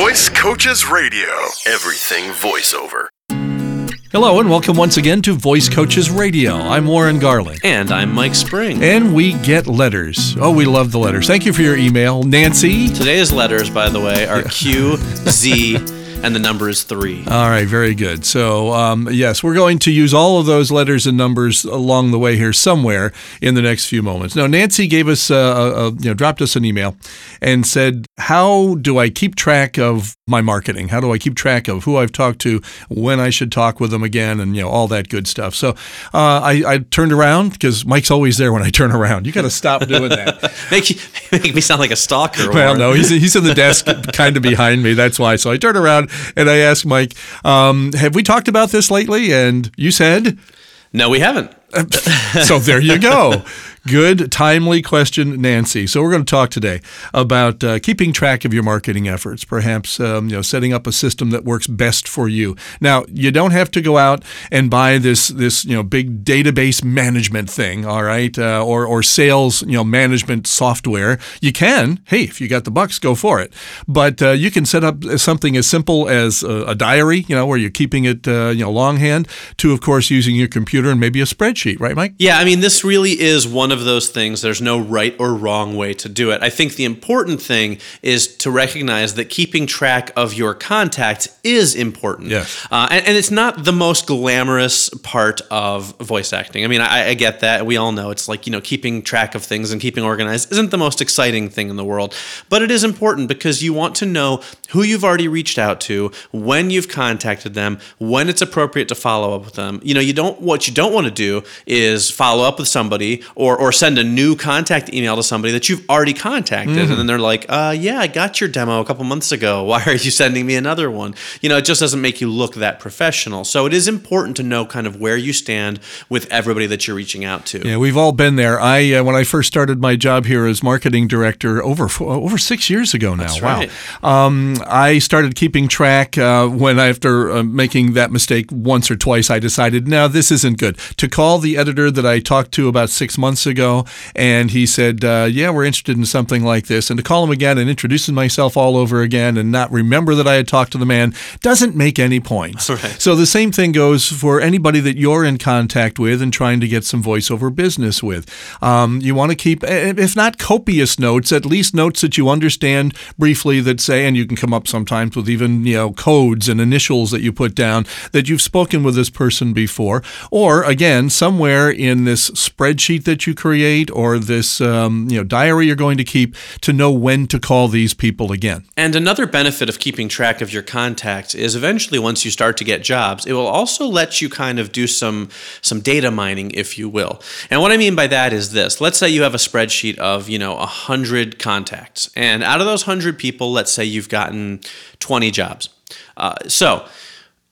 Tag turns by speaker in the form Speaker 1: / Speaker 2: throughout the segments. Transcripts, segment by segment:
Speaker 1: Voice Coaches Radio. Everything voiceover.
Speaker 2: Hello, and welcome once again to Voice Coaches Radio. I'm Warren Garling.
Speaker 3: And I'm Mike Spring.
Speaker 2: And we get letters. Oh, we love the letters. Thank you for your email, Nancy.
Speaker 3: Today's letters, by the way, are Q, Z, and the number is three.
Speaker 2: All right, very good. So, um, yes, we're going to use all of those letters and numbers along the way here somewhere in the next few moments. Now, Nancy gave us, uh, a, a, you know, dropped us an email and said, "How do I keep track of my marketing? How do I keep track of who I've talked to, when I should talk with them again, and you know all that good stuff?" So, uh, I, I, turned around because Mike's always there when I turn around. You got to stop doing that.
Speaker 3: make, you, make me sound like a stalker.
Speaker 2: Well, no, he's he's in the desk, kind of behind me. That's why. So I turned around and I asked Mike, um, "Have we talked about this lately?" And you said,
Speaker 3: "No, we haven't."
Speaker 2: so there you go. Good, timely question, Nancy. So we're going to talk today about uh, keeping track of your marketing efforts, perhaps um, you know setting up a system that works best for you. Now, you don't have to go out and buy this this you know big database management thing, all right, uh, or or sales you know management software. You can, hey, if you got the bucks, go for it. But uh, you can set up something as simple as a, a diary, you know, where you're keeping it uh, you know longhand, to of course using your computer and maybe a spreadsheet, right, Mike?
Speaker 3: Yeah, I mean, this really is one of of those things. There's no right or wrong way to do it. I think the important thing is to recognize that keeping track of your contacts is important.
Speaker 2: Yes.
Speaker 3: Uh, and, and, it's not the most glamorous part of voice acting. I mean, I, I get that. We all know it's like, you know, keeping track of things and keeping organized isn't the most exciting thing in the world. But it is important because you want to know who you've already reached out to, when you've contacted them, when it's appropriate to follow up with them. You know, you don't what you don't want to do is follow up with somebody or or send a new contact email to somebody that you've already contacted mm-hmm. and then they're like, "Uh yeah, I got your demo a couple months ago. Why are you sending me another one?" You know, it just doesn't make you look that professional. So it is important to know kind of where you stand with everybody that you're reaching out to.
Speaker 2: Yeah, we've all been there. I uh, when I first started my job here as marketing director over over 6 years ago now.
Speaker 3: That's
Speaker 2: wow.
Speaker 3: Right.
Speaker 2: Um, I started keeping track uh, when after uh, making that mistake once or twice, I decided, no, this isn't good. To call the editor that I talked to about six months ago, and he said, uh, yeah, we're interested in something like this, and to call him again and introducing myself all over again and not remember that I had talked to the man doesn't make any points.
Speaker 3: Right.
Speaker 2: So the same thing goes for anybody that you're in contact with and trying to get some voiceover business with. Um, you want to keep, if not copious notes, at least notes that you understand briefly that say, and you can come up sometimes with even you know codes and initials that you put down that you've spoken with this person before, or again somewhere in this spreadsheet that you create or this um, you know diary you're going to keep to know when to call these people again.
Speaker 3: And another benefit of keeping track of your contacts is eventually once you start to get jobs, it will also let you kind of do some some data mining, if you will. And what I mean by that is this: let's say you have a spreadsheet of you know hundred contacts, and out of those hundred people, let's say you've gotten 20 jobs. Uh, so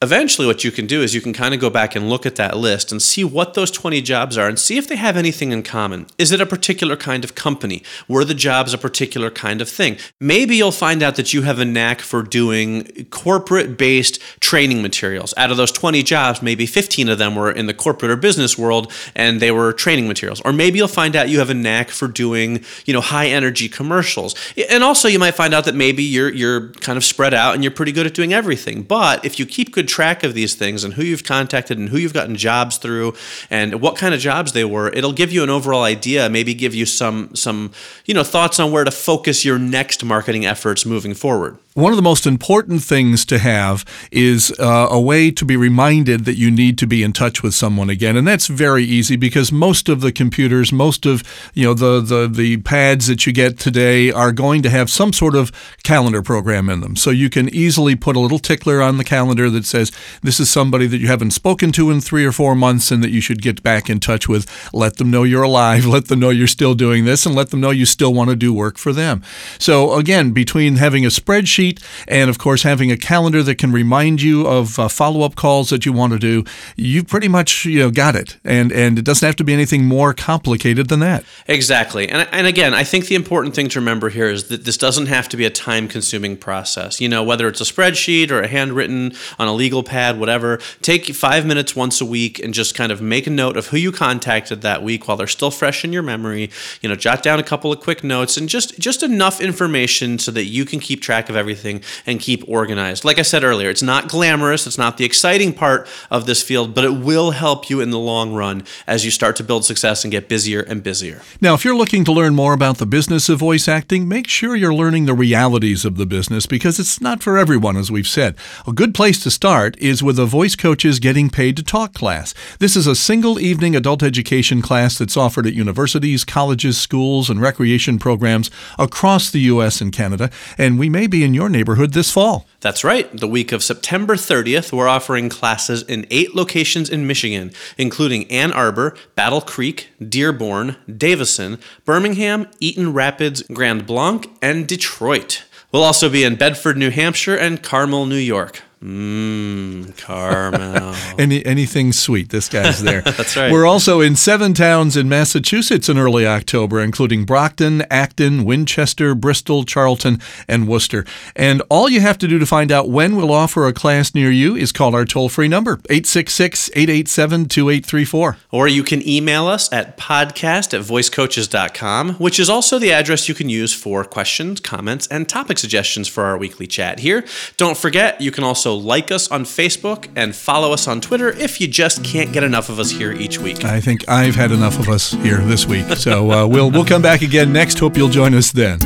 Speaker 3: eventually what you can do is you can kind of go back and look at that list and see what those 20 jobs are and see if they have anything in common. Is it a particular kind of company? Were the jobs a particular kind of thing? Maybe you'll find out that you have a knack for doing corporate based training materials. Out of those 20 jobs, maybe 15 of them were in the corporate or business world and they were training materials. Or maybe you'll find out you have a knack for doing, you know, high energy commercials. And also you might find out that maybe you're you're kind of spread out and you're pretty good at doing everything. But if you keep good track of these things and who you've contacted and who you've gotten jobs through and what kind of jobs they were, it'll give you an overall idea, maybe give you some some, you know, thoughts on where to focus your next marketing efforts moving forward.
Speaker 2: One of the most important things to have is uh, a way to be reminded that you need to be in touch with someone again, and that's very easy because most of the computers, most of you know the the the pads that you get today are going to have some sort of calendar program in them, so you can easily put a little tickler on the calendar that says this is somebody that you haven't spoken to in three or four months and that you should get back in touch with. Let them know you're alive, let them know you're still doing this, and let them know you still want to do work for them. So again, between having a spreadsheet sheet, and of course having a calendar that can remind you of uh, follow-up calls that you want to do, you pretty much you know got it, and and it doesn't have to be anything more complicated than that.
Speaker 3: Exactly, and and again, I think the important thing to remember here is that this doesn't have to be a time-consuming process. You know, whether it's a spreadsheet or a handwritten on a legal pad, whatever, take five minutes once a week and just kind of make a note of who you contacted that week while they're still fresh in your memory. You know, jot down a couple of quick notes and just just enough information so that you can keep track of everything everything and keep organized. Like I said earlier, it's not glamorous, it's not the exciting part of this field, but it will help you in the long run as you start to build success and get busier and busier.
Speaker 2: Now, if you're looking to learn more about the business of voice acting, make sure you're learning the realities of the business because it's not for everyone, as we've said. A good place to start is with a Voice Coaches Getting Paid to Talk class. This is a single evening adult education class that's offered at universities, colleges, schools, and recreation programs across the U.S. and Canada, and we may be in your neighborhood this fall.
Speaker 3: That's right. The week of September 30th, we're offering classes in eight locations in Michigan, including Ann Arbor, Battle Creek, Dearborn, Davison, Birmingham, Eaton Rapids, Grand Blanc, and Detroit. We'll also be in Bedford, New Hampshire, and Carmel, New York. Mmm, Carmel.
Speaker 2: Any anything sweet, this guy's there.
Speaker 3: That's right.
Speaker 2: We're also in seven towns in Massachusetts in early October, including Brockton, Acton, Winchester, Bristol, Charlton, and Worcester. And all you have to do to find out when we'll offer a class near you is call our toll-free number, 866-887-2834.
Speaker 3: Or you can email us at podcast at voicecoaches.com, which is also the address you can use for questions, comments, and topic suggestions for our weekly chat here. Don't forget, you can also like us on Facebook and follow us on Twitter if you just can't get enough of us here each week.
Speaker 2: I think I've had enough of us here this week. So uh, we'll we'll come back again next. Hope you'll join us then.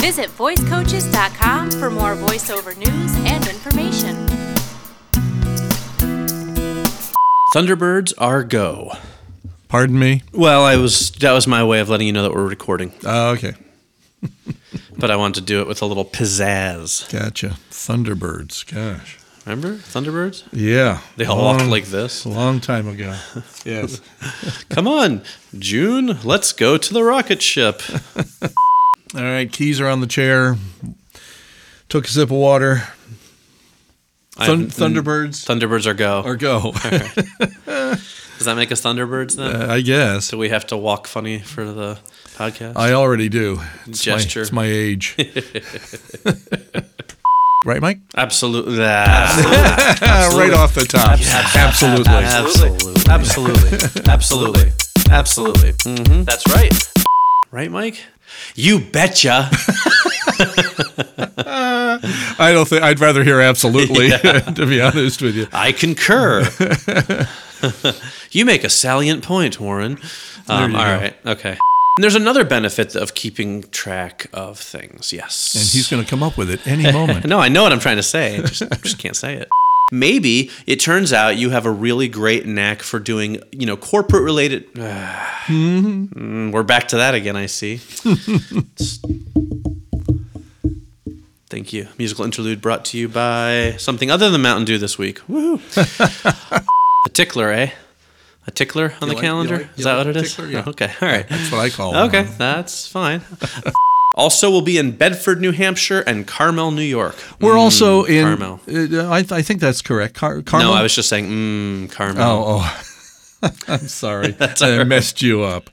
Speaker 4: Visit voicecoaches.com for more voiceover news and information.
Speaker 3: Thunderbirds are go.
Speaker 2: Pardon me.
Speaker 3: Well, I was that was my way of letting you know that we're recording,
Speaker 2: Uh, okay.
Speaker 3: but I wanted to do it with a little pizzazz.
Speaker 2: Gotcha. Thunderbirds. Gosh.
Speaker 3: Remember Thunderbirds?
Speaker 2: Yeah.
Speaker 3: They all
Speaker 2: Long-
Speaker 3: walked like this.
Speaker 2: A long time ago. Yes.
Speaker 3: Come on, June, let's go to the rocket ship.
Speaker 2: All right. Keys are on the chair. Took a sip of water. Thunderbirds
Speaker 3: Thunderbirds are go.
Speaker 2: or go.
Speaker 3: Does that make us Thunderbirds then?
Speaker 2: Uh, I guess.
Speaker 3: Do we have to walk funny for the podcast?
Speaker 2: I already do. It's
Speaker 3: Gesture.
Speaker 2: My, it's my age. Right, Mike?
Speaker 3: Absolutely. Ah,
Speaker 2: right off the top. Absolutely.
Speaker 3: absolutely. Absolutely. Absolutely. Absolutely. hmm That's right. Right, Mike? You betcha.
Speaker 2: I don't think I'd rather hear absolutely, to be honest with you.
Speaker 3: I concur. you make a salient point, Warren. Um, all
Speaker 2: go.
Speaker 3: right. Okay. And there's another benefit of keeping track of things. Yes.
Speaker 2: And he's going to come up with it any moment.
Speaker 3: No, I know what I'm trying to say. I just, just can't say it. Maybe it turns out you have a really great knack for doing, you know, corporate related. Mm, we're back to that again, I see. Thank you. Musical interlude brought to you by something other than Mountain Dew this week. Woo! a tickler, eh? A tickler on the
Speaker 2: like-
Speaker 3: calendar?
Speaker 2: like-
Speaker 3: is that
Speaker 2: like
Speaker 3: what it is?
Speaker 2: tickler? Yeah.
Speaker 3: Oh, okay. All right.
Speaker 2: That's what I call
Speaker 3: Okay,
Speaker 2: it.
Speaker 3: that's fine. also, we'll be in Bedford, New Hampshire, and Carmel, New York.
Speaker 2: We're also in.
Speaker 3: Carmel.
Speaker 2: Uh, I, I think that's correct. Car- Carmel?
Speaker 3: No, I was just saying, mmm, Carmel.
Speaker 2: Oh, oh. I'm sorry.
Speaker 3: That's
Speaker 2: I
Speaker 3: right.
Speaker 2: messed you up.